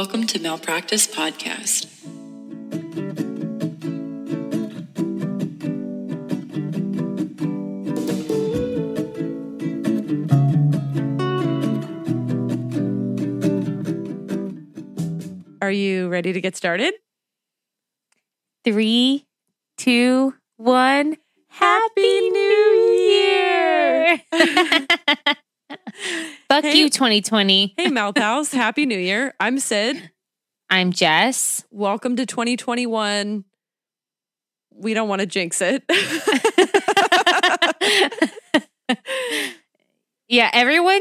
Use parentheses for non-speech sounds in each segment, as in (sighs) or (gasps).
Welcome to Malpractice Podcast. Are you ready to get started? Three, two, one. Happy New Year! (laughs) Fuck Hey. you, 2020. Hey, Malpals. (laughs) Happy New Year. I'm Sid. I'm Jess. Welcome to 2021. We don't want to jinx it. (laughs) yeah, everyone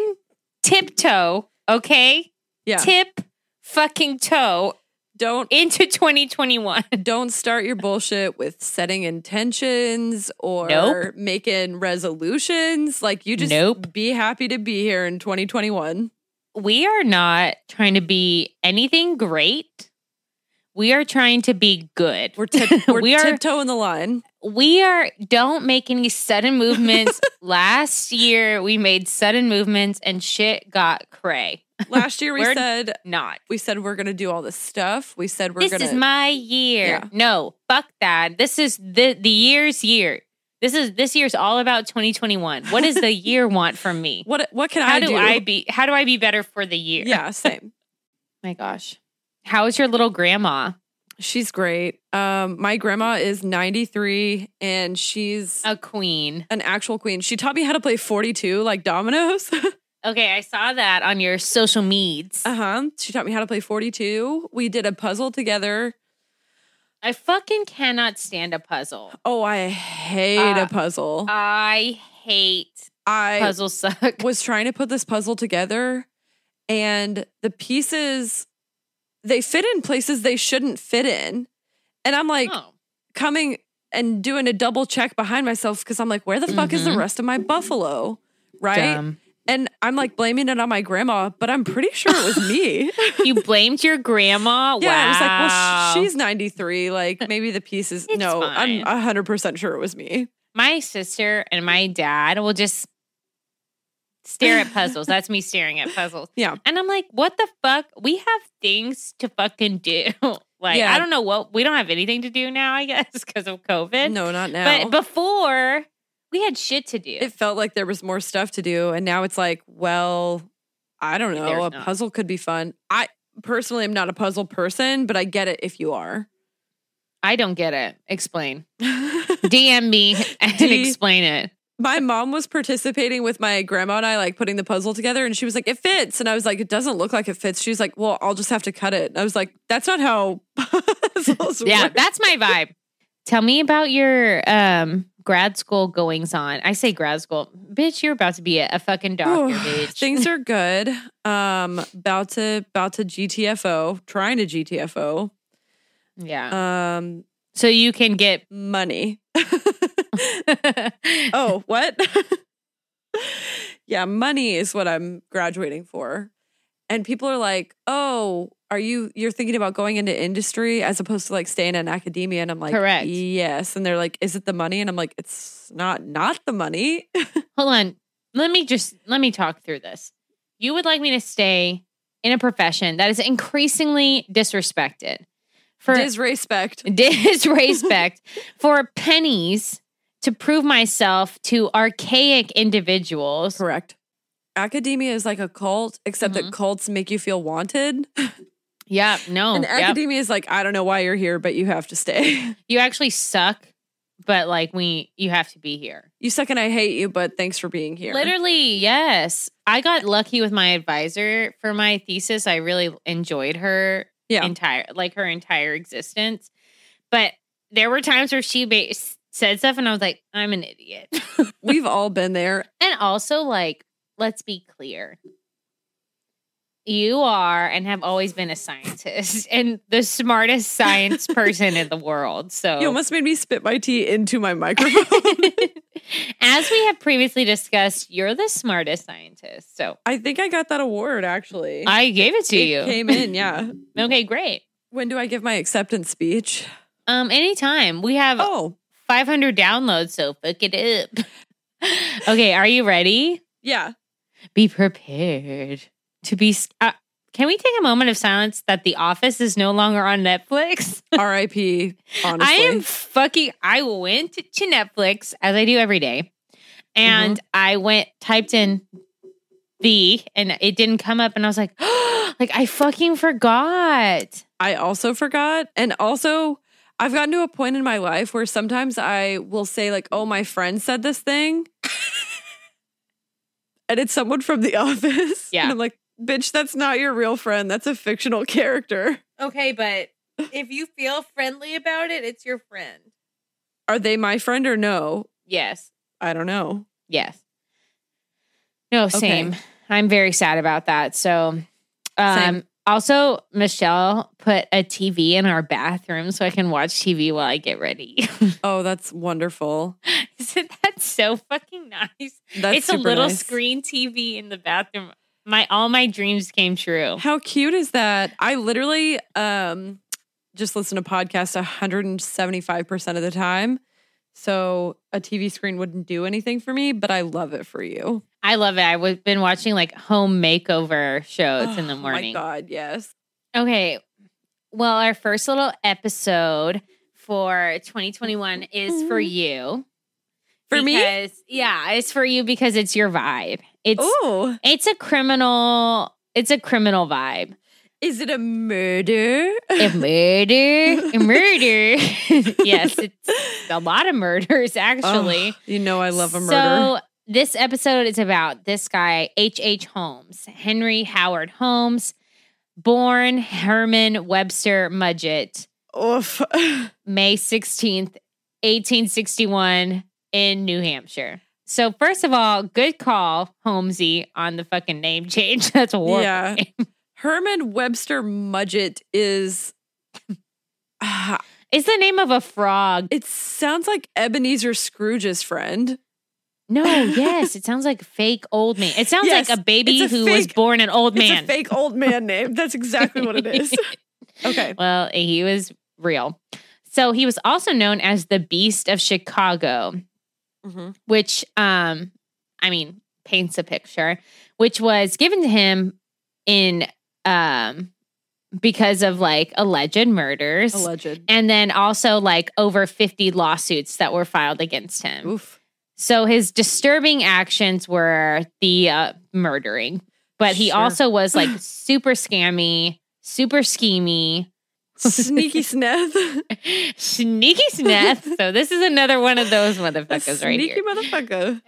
tiptoe, okay? yeah. Tip fucking toe Don't (laughs) into 2021. (laughs) don't start your bullshit with setting intentions or Nope. making resolutions. Like you just Nope. be happy to be here in 2021. We are not trying to be anything great. We are trying to be good. We're tip, (laughs) we're We are- tiptoeing the line. we are don't make any sudden movements. Last year we made sudden movements and shit got cray. Last year we We're said Not. we said we're gonna do all this stuff. We said we're this gonna This is my year. Yeah. No, fuck that. This is the the year's year. This is this year's all about 2021. What does the year (laughs) want from me? what what can How I do do? I be how do I be better for the year? yeah, same. (laughs) My gosh. How's your little grandma? She's great. Um, my grandma is 93 and she's A queen. an actual queen. She taught me how to play 42 like dominoes. (laughs) Okay, I saw that on your social medias. uh huh. She taught me how to play 42. We did a puzzle together. I fucking cannot stand a puzzle. Oh, I hate Uh, a puzzle. I hate I puzzles suck. was trying to put this puzzle together and the pieces they fit in places they shouldn't fit in. And I'm like oh. coming and doing a double check behind myself because I'm like, where the fuck is the Mhm. rest of my buffalo? Right. Dumb. And I'm like blaming it on my grandma, but I'm pretty sure it was me. (laughs) You blamed your grandma. (laughs) yeah, wow. I was like, well, she's 93. Like maybe the pieces. It's no, fine. I'm 100% sure it was me. my sister and my dad will just stare at puzzles. That's me staring at puzzles. (laughs) Yeah. And I'm like, what the fuck? We have things to fucking do. like, Yeah. I don't know what we don't have anything to do now, I guess, because of COVID. No, not now. But before, we had shit to do. it felt like there was more stuff to do. And now it's like, well, I don't know. There's a not. puzzle could be fun. I personally am not a puzzle person, but I get it if you are. I don't get it. Explain. (laughs) DM me and D- explain it. my mom was participating with my grandma and I, like putting the puzzle together, and she was like, "It fits," and I was like, "It doesn't look like it fits." She was like, "Well, I'll just have to cut it." And I was like, "That's not how (laughs) puzzles Yeah, work." that's my vibe. Tell me about your um grad school goings on. I say grad school. Bitch, you're about to be a, a fucking doctor, bitch. Things (laughs) are good. Um, about to about to GTFO, trying to GTFO. yeah. Um, so you can get (laughs) money. (laughs) oh, what? yeah, money is what I'm graduating for. And people are like, "Oh, are you you're thinking about going into industry as opposed to like staying in academia?" And I'm like, Correct. Yes. And they're like, "Is it the money?" And I'm like, "It's not not the money." (laughs) Hold on. Let me just let me talk through this. You would like me to stay in a profession that is increasingly disrespected for Disrespect. (laughs) disrespect for pennies to prove myself to archaic individuals. Correct. Academia is like a cult, except Mhm. that cults make you feel wanted. (laughs) Yeah, no. and yep. academia is like, I don't know why you're here, but you have to stay. (laughs) You actually suck, but like we you have to be here. you suck and I hate you, but thanks for being here. Literally, yes. I got lucky with my advisor for my thesis. I really enjoyed her Yeah. entire like her entire existence. But there were times where she ba- said stuff and I was like, I'm an idiot. (laughs) We've all been there. and also like, let's be clear. You are and have always been a scientist (laughs) and the smartest science (laughs) person in the world. So You almost made me spit my tea into my microphone. (laughs) As we have previously discussed, you're the smartest scientist. So I think I got that award actually. I gave it to it you. came in, yeah. Okay, great. When do I give my acceptance speech? Um, anytime. We have Oh, 500 downloads, so fuck it up. okay, are you ready? yeah. Be prepared to be. Uh, can we take a moment of silence that The Office is no longer on Netflix? (laughs) R.I.P. Honestly, I am fucking. I went to Netflix as I do every day, and Mm-hmm. I went typed in the, and it didn't come up, and I was like, (gasps) like I fucking forgot. I also forgot. And also, I've gotten to a point in my life where sometimes I will say, like, oh, my friend said this thing. (laughs) and it's someone from the office. Yeah. And I'm like, bitch, that's not your real friend. That's a fictional character. Okay, but (laughs) if you feel friendly about it, it's your friend. Are they my friend or no? Yes, I don't know. yes. No, same. I'm very sad about that. So, um, Same. also Michelle put a TV in our bathroom so I can watch TV while I get ready. (laughs) Oh, that's wonderful. Isn't that so fucking nice? That's it's a little nice. screen TV in the bathroom. My all my dreams came true. How cute is that? I literally um just listen to podcasts 175% of the time. So a TV screen wouldn't do anything for me, but I love it for you. I love it. I've been watching like home makeover shows in the (gasps) Oh morning. my god, yes. Okay. Well, our first little episode for 2021 is for you. For me? Yeah, it's for you because it's your vibe. It's Oh, it's a criminal it's a criminal vibe. is it a murder? A murder, a (laughs) murder. (laughs) yes, (laughs) it's a lot of murders actually. Oh, you know I love a murder. So this episode is about this guy, H. H. Holmes, Henry Howard Holmes, born Herman Webster Mudgett, Oof. May 16th, 1861 in New Hampshire. So first of all, good call, Holmesy, on the fucking name change. (laughs) That's a horrible Yeah. name. Herman Webster Mudgett is (sighs) Ah, It's the name of a frog. it sounds like Ebenezer Scrooge's friend. No, (laughs) yes, it sounds like fake old man. It sounds Yes, like a baby a who was born an old man. It's a fake old man name. That's exactly what it (laughs) is. Okay. Well, he was real. So he was also known as the Beast of Chicago, Mhm. which um I mean paints a picture, which was given to him in um because of like alleged murders. Alleged. and then also like over 50 lawsuits that were filed against him. Oof. So his disturbing actions were the uh, murdering, but he Sure. also was like (gasps) super scammy, super schemy, Sneaky (laughs) Sneth. sneaky sneth. so this is another one of those motherfuckers right here. sneaky motherfucker.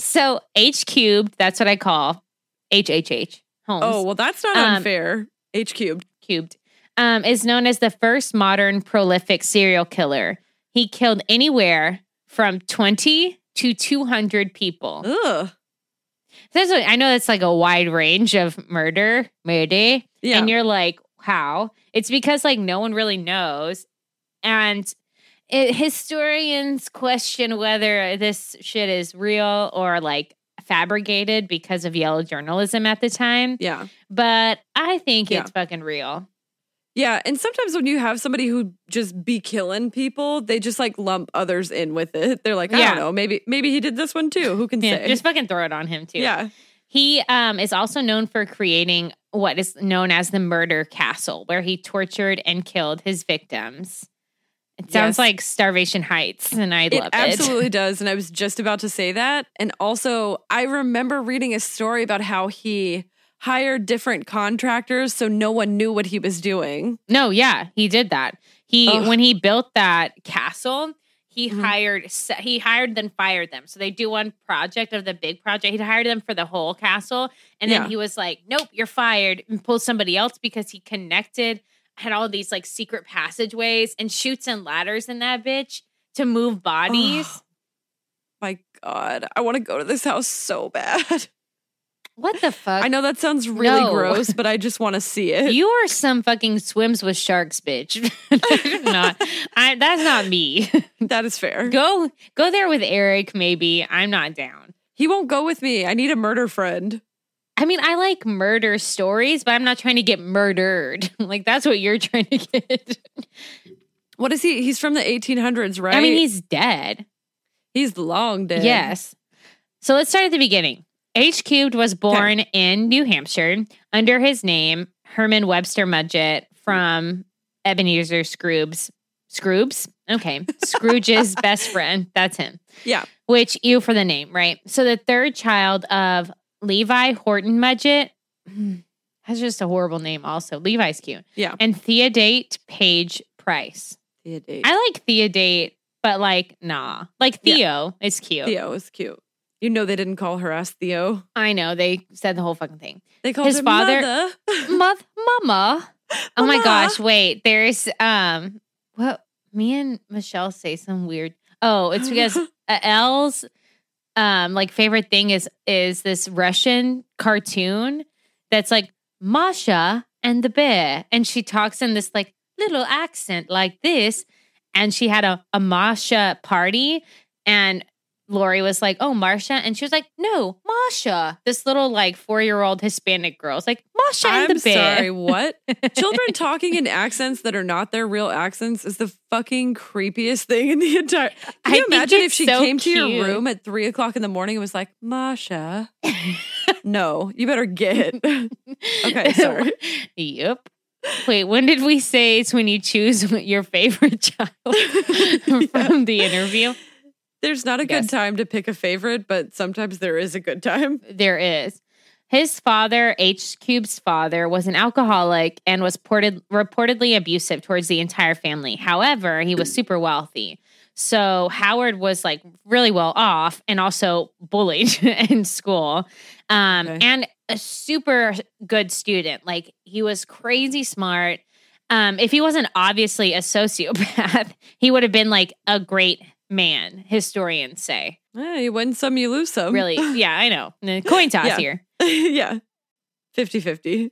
(laughs) so H cubed, that's what I call H H H Holmes. Oh, well, that's not Um, unfair. H cubed. cubed, um, is known as the first modern prolific serial killer. He killed anywhere from 20 to 200 people. Ugh. That's what, I know that's like a wide range of murder, murder. Yeah. And you're like, how? It's because like no one really knows. And it, historians question whether this shit is real or like fabricated because of yellow journalism at the time. yeah. But I think Yeah. it's fucking real. Yeah. And sometimes when you have somebody who just be killing people, they just like lump others in with it. They're like, I Yeah. don't know, maybe maybe he did this one too. Who can Yeah, say? just fucking throw it on him too. yeah. He um, is also known for creating what is known as the murder castle, where he tortured and killed his victims. It sounds Yes. like Starvation Heights, and I It love it. absolutely (laughs) does. And I was just about to say that. And also, I remember reading a story about how he hired different contractors so no one knew what he was doing. No, yeah, he did that. He Ugh. when he built that castle, he Mhm. hired he hired then fired them. So they do one project of the big project. He hired them for the whole castle, and then Yeah. he was like, "Nope, you're fired," and pulled somebody else because he connected had all these like secret passageways and Chutes and Ladders in that bitch to move bodies. Oh, my God. I want to go to this house so bad. (laughs) What the fuck? I know that sounds really No. gross, but I just want to see it. You are some fucking swims with sharks, bitch. (laughs) not, I, that's not me. (laughs) that is fair. go go there with Eric. Maybe I'm not down. He won't go with me. I need a murder friend. I mean, I like murder stories, but I'm not trying to get murdered. (laughs) like that's what you're trying to get. What is he? He's from the 1800s, right? I mean, he's dead. he's long dead. Yes. So let's start at the beginning. H cubed was born in New Hampshire under his name Herman Webster Mudgett from Ebenezer Scrooge's Scrooge's okay Scrooge's (laughs) best friend. That's him. Yeah. Which you for the name, right? So the third child of Levi Horton Mudgett hmm, That's just a horrible name. Also, Levi's cute. Yeah. and Theodate Page Price. Theodate. I like Theodate, but like nah, like Yeah. Theo is cute. Theo is cute. You know they didn't call her ass Theo. I know they said the whole fucking thing. They called His him father- Mother. (laughs) Moth, mama. (laughs) Oh my gosh! Wait, there's um, what me and Michelle say some weird. Oh, it's because (laughs) Elle's um like favorite thing is is this Russian cartoon that's like Masha and the bear, and she talks in this like little accent like this, and she had a a Masha party, and Lori was like, "Oh, Marsha," and she was like, "No, Masha." This little like four year old Hispanic girl is like Masha and the bear. sorry, what? (laughs) Children talking in accents that are not their real accents is the fucking creepiest thing in the entire. (laughs) Can I you imagine if she so came to your room at three o'clock in the morning and was like, Masha? (laughs) no, you better get. okay, sorry. yep. Wait, when did we say it's when you choose your favorite child from the interview? There's not a good time to pick a favorite, but sometimes there is a good time. (laughs) There is. His father, H Cube's father, was an alcoholic and was ported, reportedly abusive towards the entire family. However, he was (clears throat) super wealthy. So Howard was like really well off and also bullied (laughs) in school. Um, Okay. and a super good student. Like he was crazy smart. Um, if he wasn't obviously a sociopath, (laughs) he would have been like a great man, historians say. Eh, you win some, you lose some. Really? (laughs) Yeah, I know. Coin toss Yeah. here. (laughs) yeah. 50 50.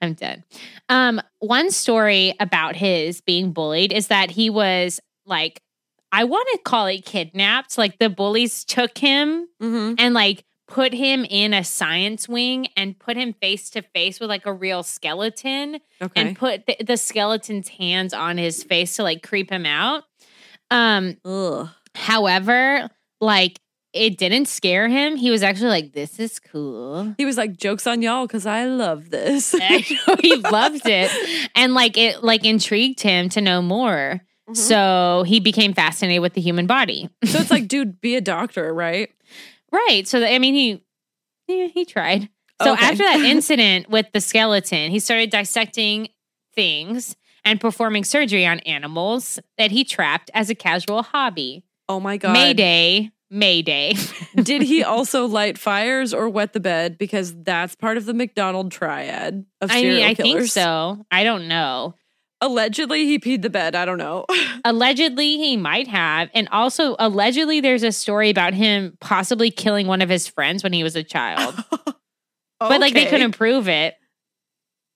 I'm dead. Um, one story about his being bullied is that he was like, I want to call it kidnapped. Like the bullies took him Mm-hmm. and like put him in a science wing and put him face to face with like a real skeleton Okay. and put the, the skeleton's hands on his face to like creep him out. Um, Ugh. however, like it didn't scare him. He was actually like, "This is cool." He was like, jokes on y'all because I love this. (laughs) I know he loved it, and like it, like intrigued him to know more. Mhm. So he became fascinated with the human body. So it's like, (laughs) dude, be a doctor, right? right. So I mean, he yeah, he tried. So Okay. after that (laughs) incident with the skeleton, he started dissecting things and performing surgery on animals that he trapped as a casual hobby. Oh my God. Mayday, Mayday. (laughs) Did he also light fires or wet the bed? Because that's part of the McDonald triad of I serial mean, I killers. think so. I don't know. Allegedly, he peed the bed. I don't know. (laughs) Allegedly, he might have. And also, allegedly, there's a story about him possibly killing one of his friends when he was a child. (laughs) But like, they couldn't prove it.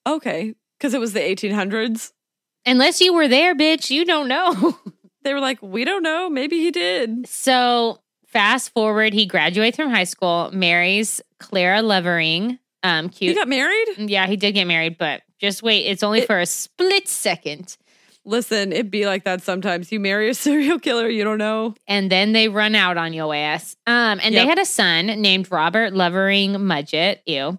Okay. Because it was the 1800s. Unless you were there, bitch, you don't know. (laughs) They were like, we don't know. Maybe he did. so, fast forward, he graduates from high school, marries Clara Levering. Um, cute. He got married? yeah, he did get married, but just wait. It's only It- for a split second. Listen, it'd be like that sometimes. You marry a (laughs) serial killer, you don't know. and then they run out on your ass. Um, and they had a son named Robert Levering Mudgett. Ew.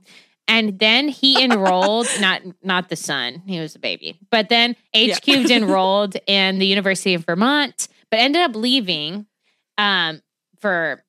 And then he (laughs) enrolled, not not the son, he was a baby. But then H Yeah. cubed enrolled in the University of Vermont, but ended up leaving um, for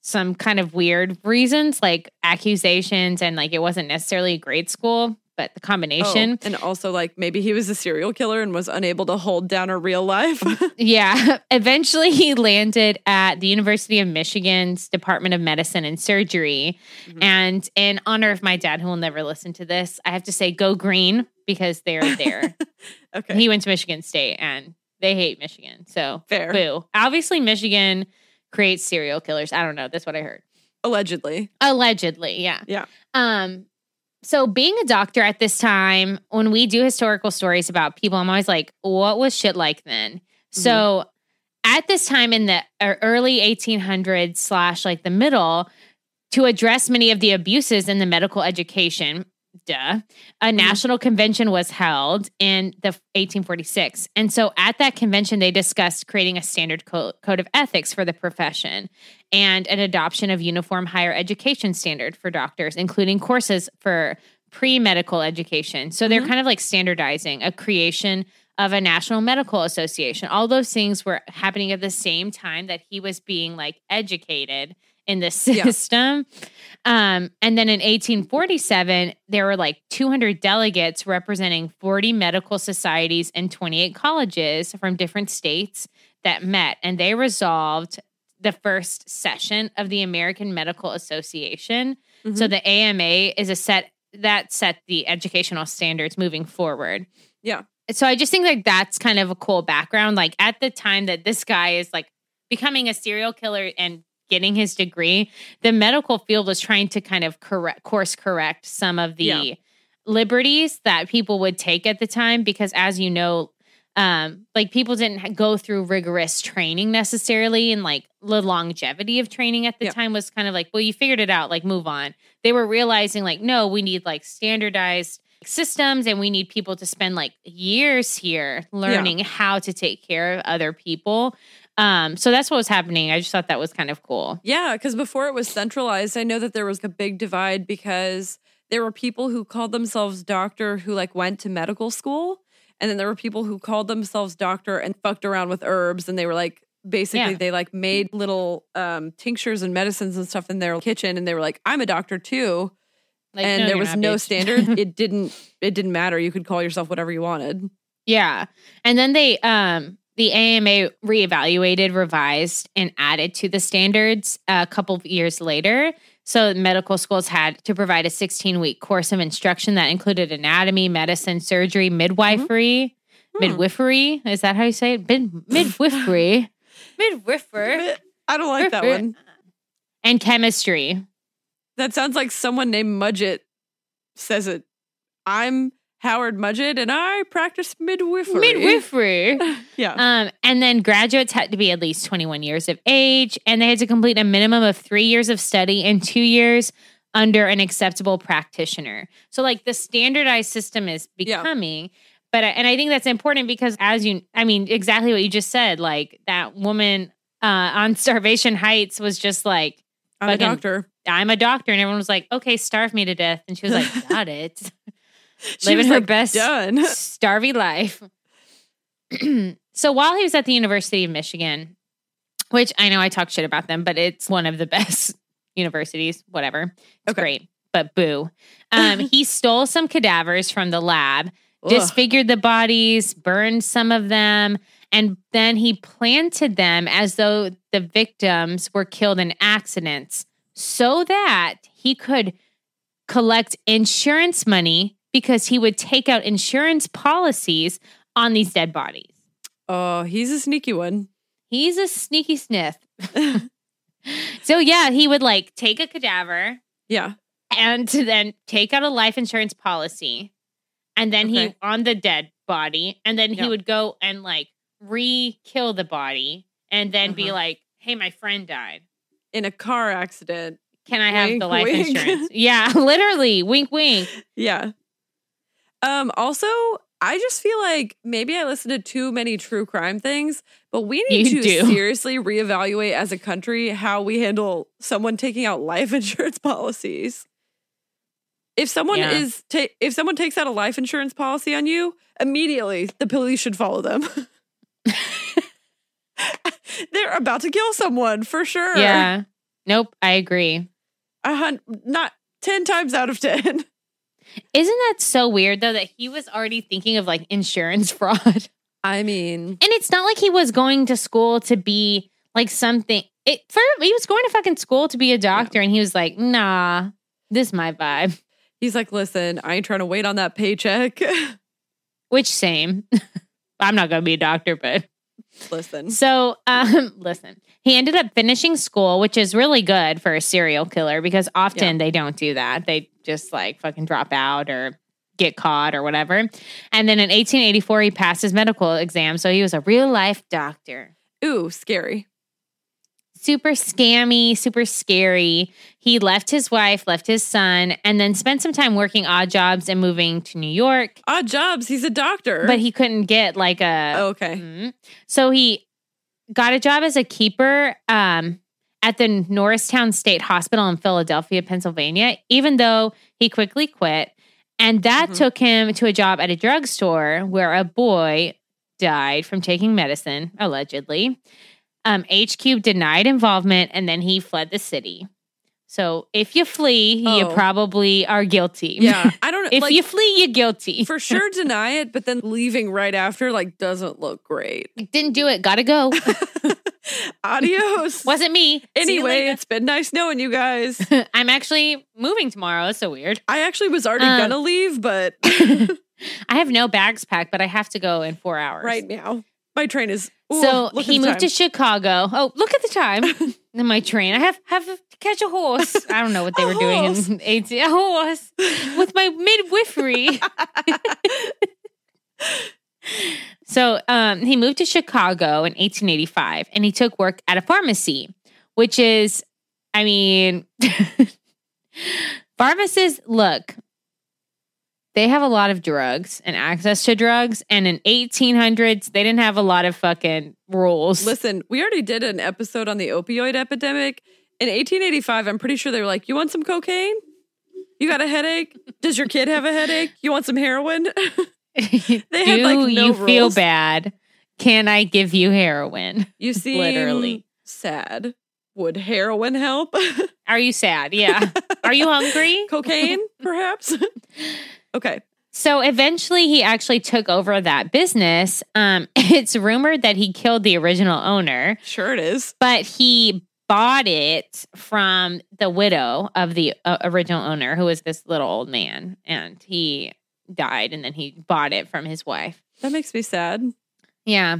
some kind of weird reasons, like accusations, and like it wasn't necessarily a grade school, but the combination. Oh, and also, like, maybe he was a serial killer and was unable to hold down a real life. (laughs) Yeah. Eventually, he landed at the University of Michigan's Department of Medicine and Surgery. Mhm. And in honor of my dad, who will never listen to this, I have to say go green because they're there. (laughs) okay. He went to Michigan State and they hate Michigan. So, Fair. boo. Obviously, Michigan creates serial killers. I don't know. That's what I heard. Allegedly. Allegedly, yeah. Yeah. Um so being a doctor at this time, when we do historical stories about people, I'm always like, what was shit like then? So at this time in the uh, early 1800s slash like the middle, to address many of the abuses in the medical education, duh, a national convention was held in the 1846. And so at that convention, they discussed creating a standard co- code of ethics for the profession and an adoption of uniform higher education standard for doctors, including courses for pre-medical education. So they're Mhm. kind of like standardizing a creation of a national medical association. All those things were happening at the same time that he was being like educated in the (laughs) Yeah. system. Um, and then in 1847, there were like 200 delegates representing 40 medical societies and 28 colleges from different states that met, and they resolved the first session of the American Medical Association. So Mhm. the AMA is a set that set the educational standards moving forward. Yeah. So I just think like that's kind of a cool background. Like at the time that this guy is like becoming a serial killer and getting his degree, the medical field was trying to kind of correct course correct some of the Yeah. liberties that people would take at the time because as you know um like people didn't go through rigorous training necessarily and like the longevity of training at the Yeah. time was kind of like well you figured it out like move on they were realizing like no we need like standardized systems and we need people to spend like years here learning how to take care of other people um so that's what was happening i just thought that was kind of cool Yeah, because before it was centralized, I know that there was a big divide because there were people who called themselves doctor who like went to medical school, and then there were people who called themselves doctor and fucked around with herbs, and they were like basically Yeah. they like made little um tinctures and medicines and stuff in their kitchen, and they were like, I'm a doctor too, like and no, there was no bitch. standard. (laughs) it didn't it didn't matter. You could call yourself whatever you wanted. Yeah. And then they um the AMA reevaluated, revised, and added to the standards a couple of years later. So medical schools had to provide a 16 week course of instruction that included anatomy, medicine, surgery, midwifery. Hmm. Midwifery. Is that how you say it? Mid- midwifery (laughs) Midwifer. I don't like that one. and chemistry. That sounds like someone named Mudgett says it. I'm Howard Mudgett and I practice midwifery. Midwifery. (laughs) Yeah. Um, and then graduates had to be at least 21 years of age, and they had to complete a minimum of three years of study and two years under an acceptable practitioner. So, like the standardized system is Yeah. becoming. But and I think that's important because, as you, I mean, exactly what you just said. Like that woman uh, on Starvation Heights was just like, I'm a doctor. "I'm a doctor," and everyone was like, "Okay, starve me to death," and she was like, (laughs) "Got it." (laughs) She living her like, best Done. starvy life. (clears throat) so while he was at the University of Michigan, which I know I talk shit about them, but it's one of the best (laughs) universities, whatever. It's Okay. great, but boo. Um, he (laughs) stole some cadavers from the lab, Ugh. disfigured the bodies, burned some of them, and then he planted them as though the victims were killed in accidents so that he could collect insurance money because he would take out insurance policies on these dead bodies. Oh, he's a sneaky one. He's a sneaky sniff. (laughs) (laughs) so yeah, he would like take a cadaver Yeah. and to then take out a life insurance policy and then he on the dead body and then he would go and like re-kill the body and then be Uh-huh. like, "Hey, my friend died. In a car accident. Can I have the life wink. insurance?" (laughs) yeah, literally, wink wink. Yeah. Um, also, I just feel like maybe I listen to too many true crime things, but we need You to do. seriously reevaluate as a country how we handle someone taking out life (laughs) insurance policies. If someone Yeah. is ta- if someone takes out a life insurance policy on you, immediately the police should follow them. (laughs) They're about to kill someone for sure. Yeah. Nope, I agree. A hun- not 10 times out of 10. Isn't that so weird though that he was already thinking of like insurance (laughs) fraud? I mean, and it's not like he was going to school to be like something. It for he was going to fucking school to be a doctor and he was like, "Nah, this is my vibe." he's like, listen, I ain't trying to wait on that paycheck. (laughs) Which same. (laughs) I'm not going to be a doctor, but listen. So, um, (laughs) listen, he ended up finishing school, which is really good for a serial killer because often they don't do that. They just like fucking drop out or get caught or whatever. And then in 1884, he passed his medical exam. So he was a real life doctor. Ooh, scary. Super scammy, super scary. He left his wife, left his son, and then spent some time working odd jobs and moving to New York. Odd jobs. He's a doctor. But he couldn't get like a. Oh, okay. Mhm. So he got a job as a keeper um, at the Norristown State Hospital in Philadelphia, Pennsylvania, even though he quickly quit. And that Mhm. took him to a job at a drugstore where a boy died from taking medicine, allegedly. Um, H Cube denied involvement and then he fled the city. So if you flee, you Oh. probably are guilty. Yeah. I (laughs) don't know. if like, you flee, you're guilty. for (laughs) sure deny it, but then leaving right after like doesn't look great. Didn't do it. Gotta go. (laughs) Adios. Wasn't me. Anyway, it's been nice knowing you guys. I'm actually moving tomorrow. It's so weird. I actually was already Um, gonna leave, but I have no bags packed, but I have to go in four hours. right now my train is. Ooh, so he moved to. Chicago. Oh, look at the time. (laughs) in my train. I have have to catch a horse. I don't know what they (laughs) were doing in (laughs) 18. A horse with my midwifery. so um, he moved to Chicago in 1885 and he took work at a pharmacy, which is, I mean, pharmacists look, they have a lot of drugs and access to drugs. And in 1800s, they didn't have a lot of fucking rules. Listen, we already did an episode on the opioid epidemic. In 1885, I'm pretty sure they were like, You want some cocaine? You got a headache? Does your kid have a headache? You want some heroin? (laughs) (laughs) Do had, like, no you feel bad? Can I give you heroin? (laughs) You see, Literally. sad. Would heroin help? Are you sad? Yeah. Are you hungry? Cocaine, perhaps? Okay. So eventually he actually took over that business. Um, (laughs) it's rumored that he killed the original owner, Sure it is. but he bought it from the widow of the uh, original owner, who was this little old man. And he died and then he bought it from his wife. That makes me sad. Yeah.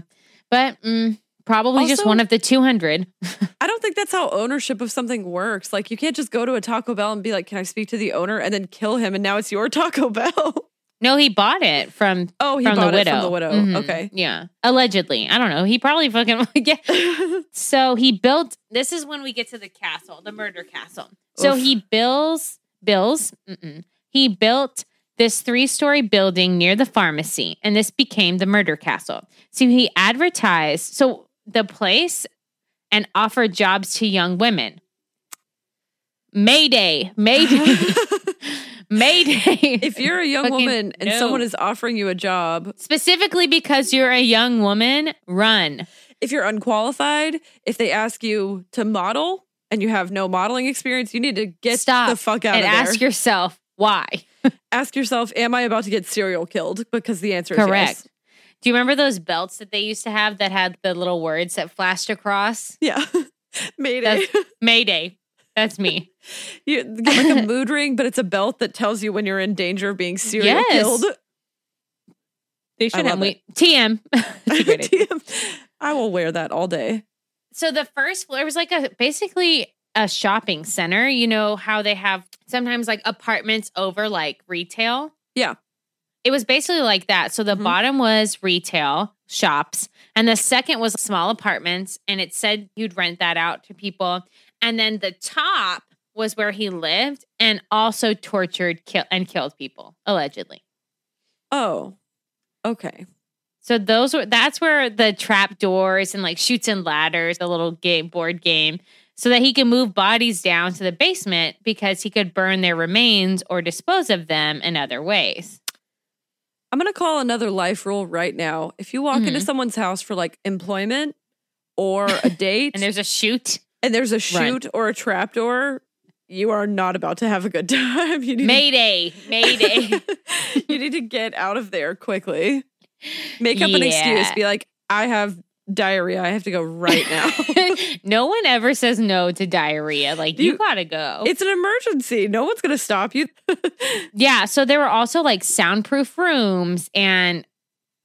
But mm, probably just one of the 200. (laughs) I don't think that's how ownership of something works. Like, you can't just go to a Taco Bell and be like, Can I speak to the owner? And then kill him, and now it's your (laughs) Taco Bell. No, he bought it from Oh, he from bought the it widow. from the widow. Mhm. Okay. Yeah. Allegedly. I don't know. He probably fucking (laughs) yeah. So he built this is when we get to the castle, the murder castle. So Oof. he builds builds mm-mm. he built this three-story building near the pharmacy and this became the murder castle. So he advertised so the place and offer jobs to young women. Mayday, Mayday, (laughs) Mayday. if you're a young Fucking woman and no. someone is offering you a job, Specifically because you're a young woman, run. if you're unqualified, if they ask you to model and you have no modeling experience, you need to get Stop the fuck out and of there. And ask yourself why. (laughs) ask yourself, am I about to get serial killed? Because the answer is Correct. yes. Do you remember those belts that they used to have that had the little words that flashed across? Yeah. (laughs) Mayday. Mayday. That's me. (laughs) you get like a mood ring, but it's a belt that tells you when you're in danger of being serial Yes. killed. They should have we TM. (laughs) It's a great idea. I will wear that all day. so the first floor was like a basically a shopping center. You know how they have sometimes like apartments over like retail? Yeah. It was basically like that. So the Mhm. bottom was retail shops, and the second was small apartments, and it said you'd rent that out to people. And then the top was where he lived and also tortured kill- and killed people, allegedly. Oh, okay. So those were that's where the trap doors and like Chutes and Ladders, the little game board game, so that he could move bodies down to the basement because he could burn their remains or dispose of them in other ways. I'm going to call another life rule right now. If you walk into Mhm. someone's house for like employment or (laughs) a date And there's a chute. and there's a chute or a trapdoor, you are not about to have a good (laughs) time. You need Mayday. Mayday. to, (laughs) you need to get out of there quickly. Make up an excuse. Be like, I have diarrhea. I have to go right now. (laughs) no one ever says no to diarrhea. Like you, You- gotta go. it's an emergency. No one's to stop you. (laughs) Yeah, so there were also like soundproof rooms and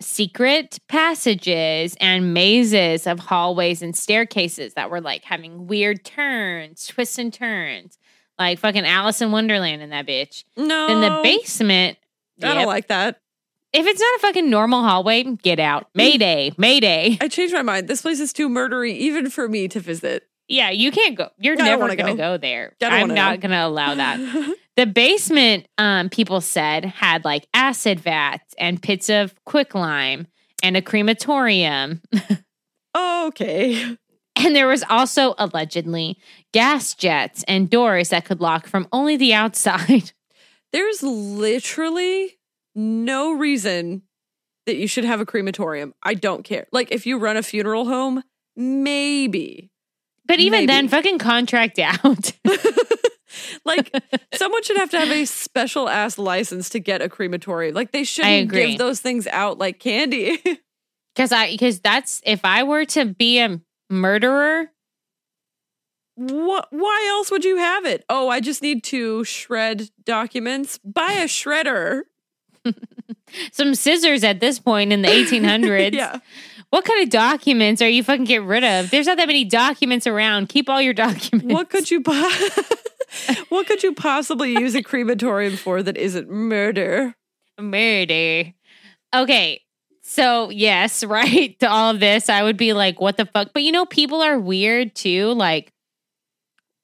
secret passages and mazes of hallways and staircases that were like having weird turns, twists and turns, like fucking Alice in Wonderland in that bitch. no. In the basement. I don't like that. If it's not a fucking normal hallway, get out. Mayday, (laughs) Mayday. I changed my mind. This place is too murdery even for me to visit. Yeah, you can't go. You're I don't never wanna going to go. go there. I don't I'm wanna not going to allow that. (laughs) The basement, um, people said, had like acid vats and pits of quicklime and a crematorium. (laughs) okay. And there was also allegedly gas jets and doors that could lock from only the outside. There's literally no reason that you should have a crematorium. I don't care. Like if you run a funeral home, maybe. But even then, fucking contract out. (laughs) (laughs) like someone should have to have a special ass license to get a crematorium. Like they shouldn't give those things out like candy. (laughs) Because I because that's if I were to be a murderer, what why else would you have it? Oh, I just need to shred documents. Buy a shredder. Some scissors at this point in the (laughs) 1800s. yeah. What kind of documents are you fucking get rid of? There's not that many documents around. Keep all your (laughs) documents. What could you buy? (laughs) what could you possibly use a crematorium for that isn't murder? murder? Okay. So, yes, right to all of this, I would be like, what the fuck? But you know, people are weird too. Like,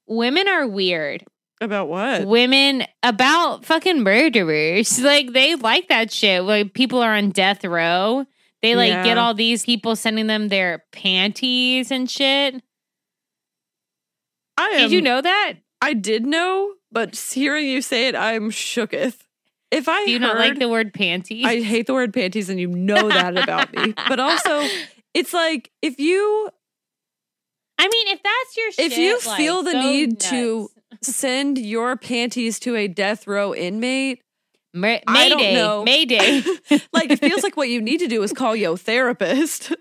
women are weird. About what? Women about fucking murderers. (laughs) Like, they like that shit. Like, people are on death row. They like get all these people sending them their panties and shit. I am, Did you know that? I did know, but hearing you say it, I'm shooketh. If I Do you heard, not like the word panties? I hate the word panties, and you know that about me. (laughs) But also, it's like if you I mean, if that's your shit, If you like, feel the go need to- nuts. Send your panties to a death row inmate, Ma- I don't know. (laughs) Mayday, like it feels like what you need to do is call your therapist.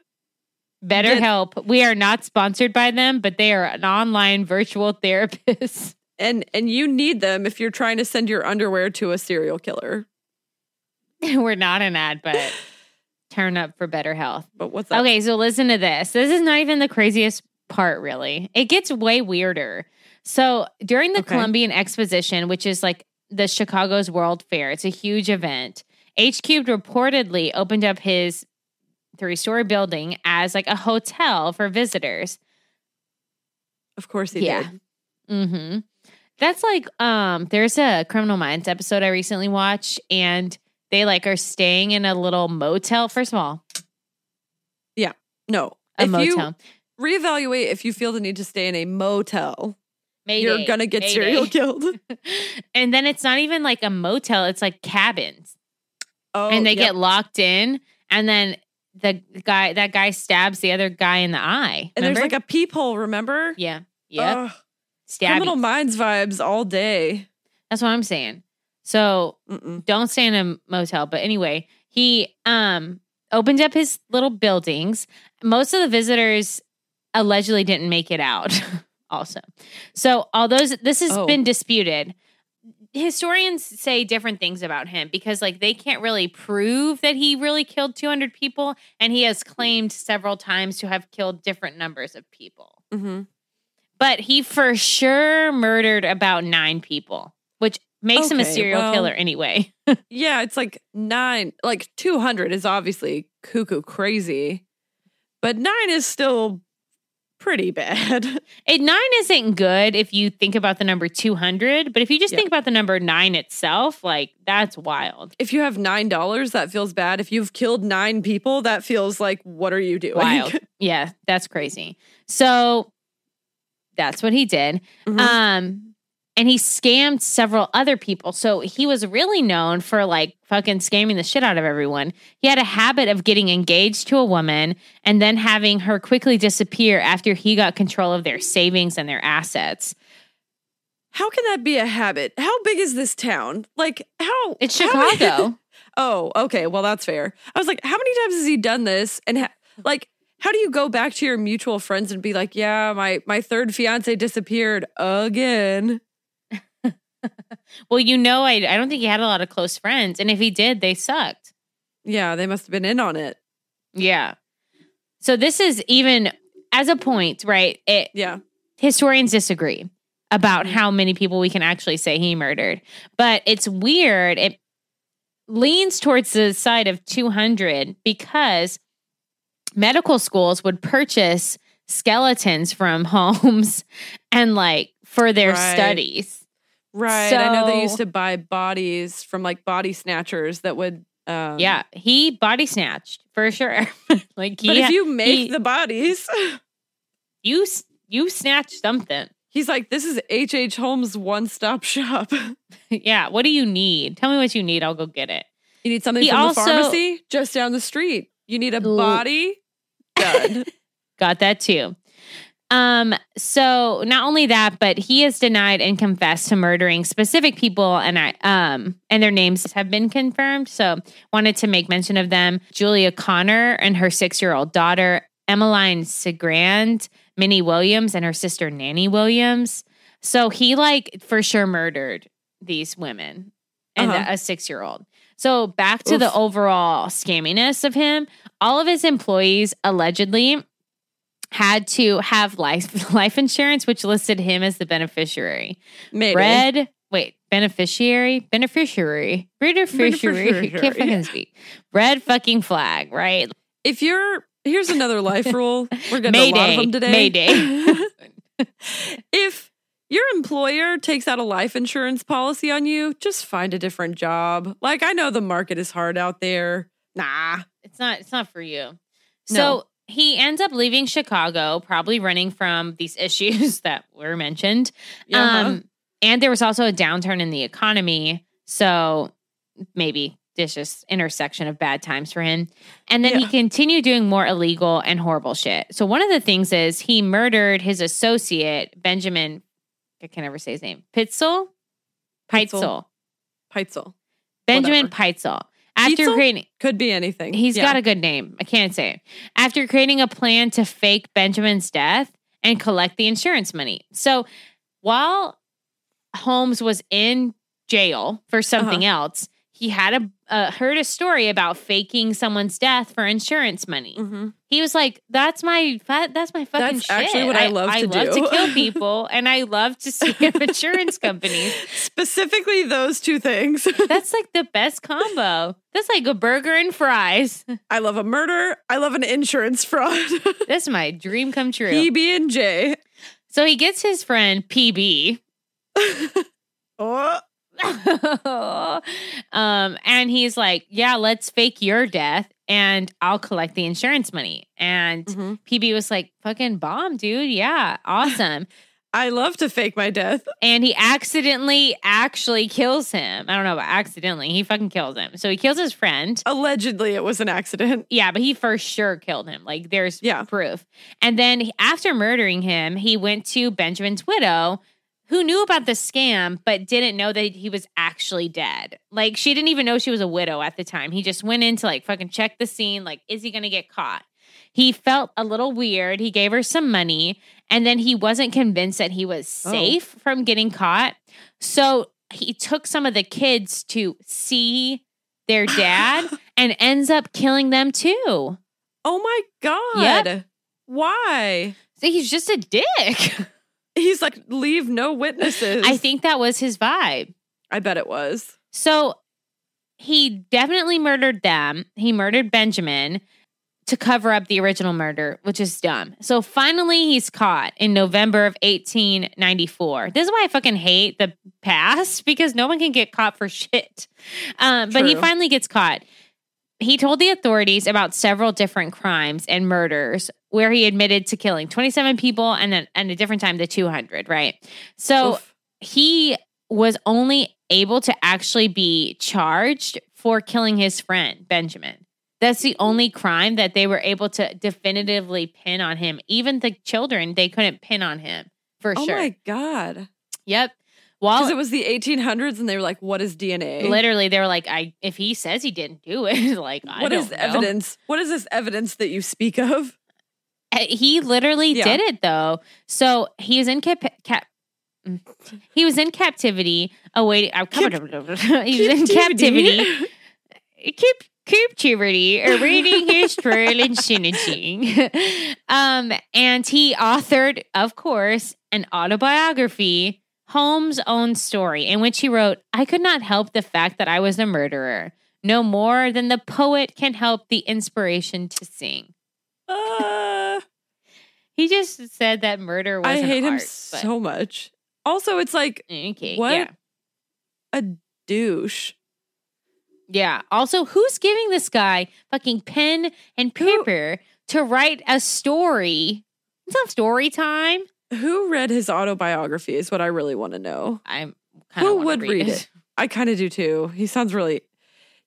better Get- help. We are not sponsored by them, but they are an online virtual therapist. (laughs) And and you need them if you're trying to send your underwear to a serial killer. (laughs) We're not an ad, but (sighs) turn up for better health. But what's that? Okay, so listen to this. This is not even the craziest part, really. It gets way weirder. So during the Okay. Columbian Exposition, which is like the Chicago's World Fair, it's a huge event. H Cubed reportedly opened up his three story building as like a hotel for visitors. Of course he Yeah. did. Mm-hmm. That's like um there's a Criminal Minds episode I recently watched and they like are staying in a little motel. First of all, Yeah. No. a if motel. you reevaluate if you feel the need to stay in a motel, Mayday, you're gonna get mayday. serial killed. (laughs) and then it's not even like a motel, it's like cabins. Oh, and they yep. get locked in and then the guy that guy stabs the other guy in the eye. and there's like a peephole. Remember? Yeah. Yeah. Criminal Minds vibes all day. That's what I'm saying. So Mm-mm. don't stay in a motel. But anyway, he um opened up his little buildings. Most of the visitors allegedly didn't make it out. (laughs) also, so although this has Oh. been disputed, historians say different things about him because like they can't really prove that he really killed 200 people, and he has claimed several times to have killed different numbers of people. hmm But he for sure murdered about nine people, which makes him a serial well- killer anyway. (laughs) Yeah, it's like nine, like 200 is obviously cuckoo crazy, but nine is still pretty bad. (laughs) It nine isn't good if you think about the number 200, but if you just Yeah. think about the number nine itself, like that's wild. if you have $9, that feels bad. If you've killed nine people, that feels like, what are you doing? Wild. (laughs) yeah, that's crazy. So that's what he did. Mhm. Um, and he scammed several other people. So he was really known for like fucking scamming the shit out of everyone. He had a habit of getting engaged to a woman and then having her quickly disappear after he got control of their savings and their assets. How can that be a habit? How big is this town? Like, how? It's how Chicago. (laughs) oh, okay. Well, that's fair. I was like, how many times has he done this? And ha- like, how do you go back to your mutual friends and be like, yeah, my my third fiance disappeared again? (laughs) Well, you know, I, I don't think he had a lot of close friends. And if he did, they sucked. Yeah, they must have been in on it. Yeah. So this is even as a point, right? It, Yeah. historians disagree about mm-hmm. how many people we can actually say he murdered. But it's weird. It leans towards the side of 200 because medical schools would purchase skeletons from (laughs) homes and like for their Right. studies. Right. I know they used to buy bodies from like body snatchers that would. Um, yeah, he body snatched for sure. (laughs) like he, But if you make he- the bodies, (laughs) you you snatch something. he's like, this is H. H. Holmes' one stop shop. (laughs) yeah, what do you need? Tell me what you need. I'll go get it. You need something He from also- the pharmacy just down the street. You need a body. Done. Got that too. Um, so not only that, but he has denied and confessed to murdering specific people and I um and their names have been confirmed. So wanted to make mention of them. Julia Connor and her six-year-old daughter, Emmeline Cigrand, Minnie Williams, and her sister Nanny Williams. So he like for sure murdered these women and Uh-huh. a six-year-old. So back to the overall scamminess of him. All of his employees allegedly had to have life (laughs) life insurance, which listed him as the beneficiary. Maybe. Red, wait, beneficiary, beneficiary, beneficiary. (laughs) Beneficiary. Can't fucking (laughs) speak. Red fucking flag, right? If you're here's another life rule. We're getting a lot of them today. Mayday. if your employer takes out a life insurance policy on you, just find a different job. Like I know the market is hard out there. Nah. It's not. It's not for you. So No. He ends up leaving Chicago, probably running from these (laughs) issues that were mentioned. Yeah. Um, and there was also a downturn in the economy. So maybe this just intersection of bad times for him. And then he continued doing more illegal and horrible shit. So one of the things is he murdered his associate, Benjamin, I can never say his name, Pitzel? Peitzel. Peitzel. Benjamin Whatever. Peitzel. After creating Could be anything. He's Yeah. got a good name. I can't say it. After creating a plan to fake Benjamin's death and collect the insurance money. So while Holmes was in jail for something Uh-huh. else, he had a uh, heard a story about faking someone's death for insurance money. Mhm. He was like, "That's my that's my fucking That's shit. actually what I love I to love do." to kill (laughs) people, and I love to scam (laughs) insurance companies. Specifically those two things. (laughs) That's like the best combo. That's like a burger and fries. I love a murder. I love an insurance fraud. That's my dream come true." PB and J. So he gets his friend PB. Oh, um, and he's like, Yeah, let's fake your death and I'll collect the insurance money. And mhm. PB was like, Fucking bomb, dude. Yeah, awesome. (laughs) I love to fake my death. and he accidentally actually kills him. I don't know about accidentally. He fucking kills him. So he kills his friend. Allegedly, it was an accident. Yeah, but he for sure killed him. Like there's Yeah. proof. And then after murdering him, he went to Benjamin's widow, who knew about the scam but didn't know that he was actually dead. Like she didn't even know she was a widow at the time. He just went in to like fucking check the scene. Like, is he gonna get caught? He felt a little weird. He gave her some money, and then he wasn't convinced that he was Oh. safe from getting caught. So he took some of the kids to see their (laughs) dad and ends up killing them too. Oh my god. Why? So he's just a dick. (laughs) He's like, leave no witnesses. I think that was his vibe. I bet it was. So he definitely murdered them. He murdered Benjamin to cover up the original murder, which is dumb. So finally he's caught in November of 1894. This is why I fucking hate the past (laughs) because no one can get caught for shit. Um, but he finally gets caught. He told the authorities about several different crimes and murders where he admitted to killing 27 people and then and a different time the 200, right? So Oof. he was only able to actually be charged for killing his friend Benjamin. That's the only crime that they were able to definitively pin on him. Even the children, they couldn't pin on him for oh sure. Oh my god. Yep. Because While it was the 1800s, and they were like, "What is DNA? literally they were like, I if he says he didn't do it, (laughs) like I What don't is know. evidence? What is this evidence that you speak of?" Uh, He literally Yeah. did it though. So he was in cap. cap mm. he was in captivity, awaiting. I'm Cap- he was in captivity. keep captivity, awaiting (laughs) his (laughs) trial and sentencing. um, and he authored, of course, an autobiography, Holmes' own story, in which he wrote, "I could not help the fact that I was a murderer." No more than the poet can help the inspiration to sing. Uh, (laughs) He just said that murder was I hate him but- so much. Also, it's like Okay, What? yeah. a douche. Yeah. Also, who's giving this guy fucking pen and Who- paper to write a story? It's not story time. Who read his autobiography is what I really want to know. I'm kind Who would read it? I kind of do too. He sounds really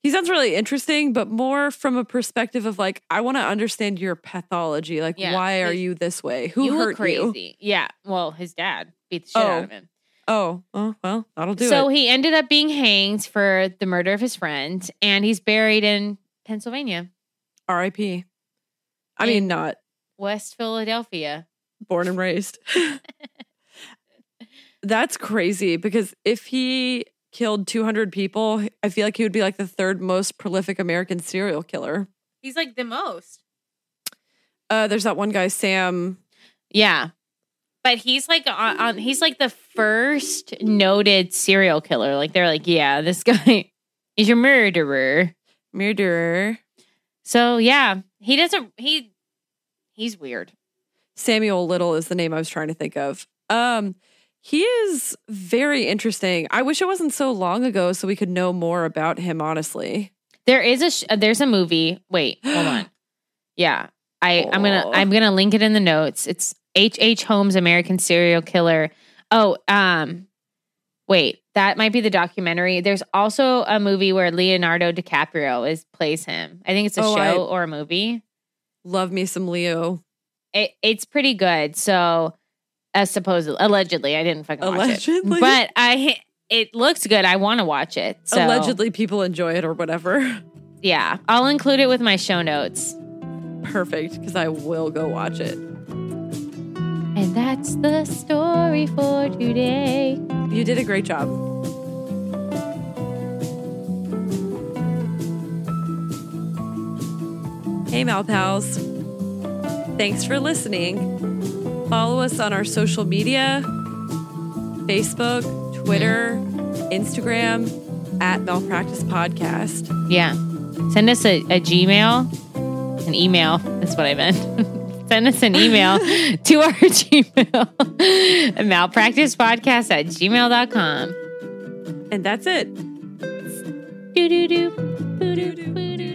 he sounds really interesting, but more from a perspective of like, I want to understand your pathology. Like, Yeah, why are you this way? Who you hurt crazy. Yeah. Well, his dad beat the shit Oh, out of him. Oh, oh, well, that'll do so it. he ended up being hanged for the murder of his friend, and he's buried in Pennsylvania, R.I.P. I In- mean, not West Philadelphia. Born and raised. That's crazy because if he killed 200 people, I feel like he would be like the third most prolific American serial killer. He's like the most. Uh, there's that one guy, Sam. Yeah. But he's like on, on he's like the first noted serial killer. Like they're like, yeah, this (laughs) guy is your murderer. Murderer. So yeah, he doesn't he he's weird. Samuel Little is the name I was trying to think of. Um, he is very interesting. I wish it wasn't so long ago so we could know more about him, honestly. There is a sh- uh, there's a movie. Wait, hold on. (gasps) Yeah. I I'm going to I'm to link it in the notes. It's H. H. Holmes American Serial Killer. Oh, um wait, that might be the documentary. There's also a movie where Leonardo DiCaprio is plays him. I think it's a Oh, show I- or a movie. Love me some Leo. It, it's pretty good. So, uh, supposedly, allegedly, I didn't fucking watch it, but I it looks good. I want to watch it. So, Allegedly, people enjoy it or whatever. (laughs) yeah, I'll include it with my show notes. Perfect, because I will go watch it. And that's the story for today. You did a great job. Hey, Mal Pals. Thanks for listening. Follow us on our social media Facebook, Twitter, Instagram, at Malpractice Podcast. Yeah, send us a, a Gmail, an email. That's what I meant. (laughs) send us an email (laughs) to our (laughs) Gmail, malpracticepodcast at gmail.com. And that's it. Do do do. Boo-doo, boo-doo.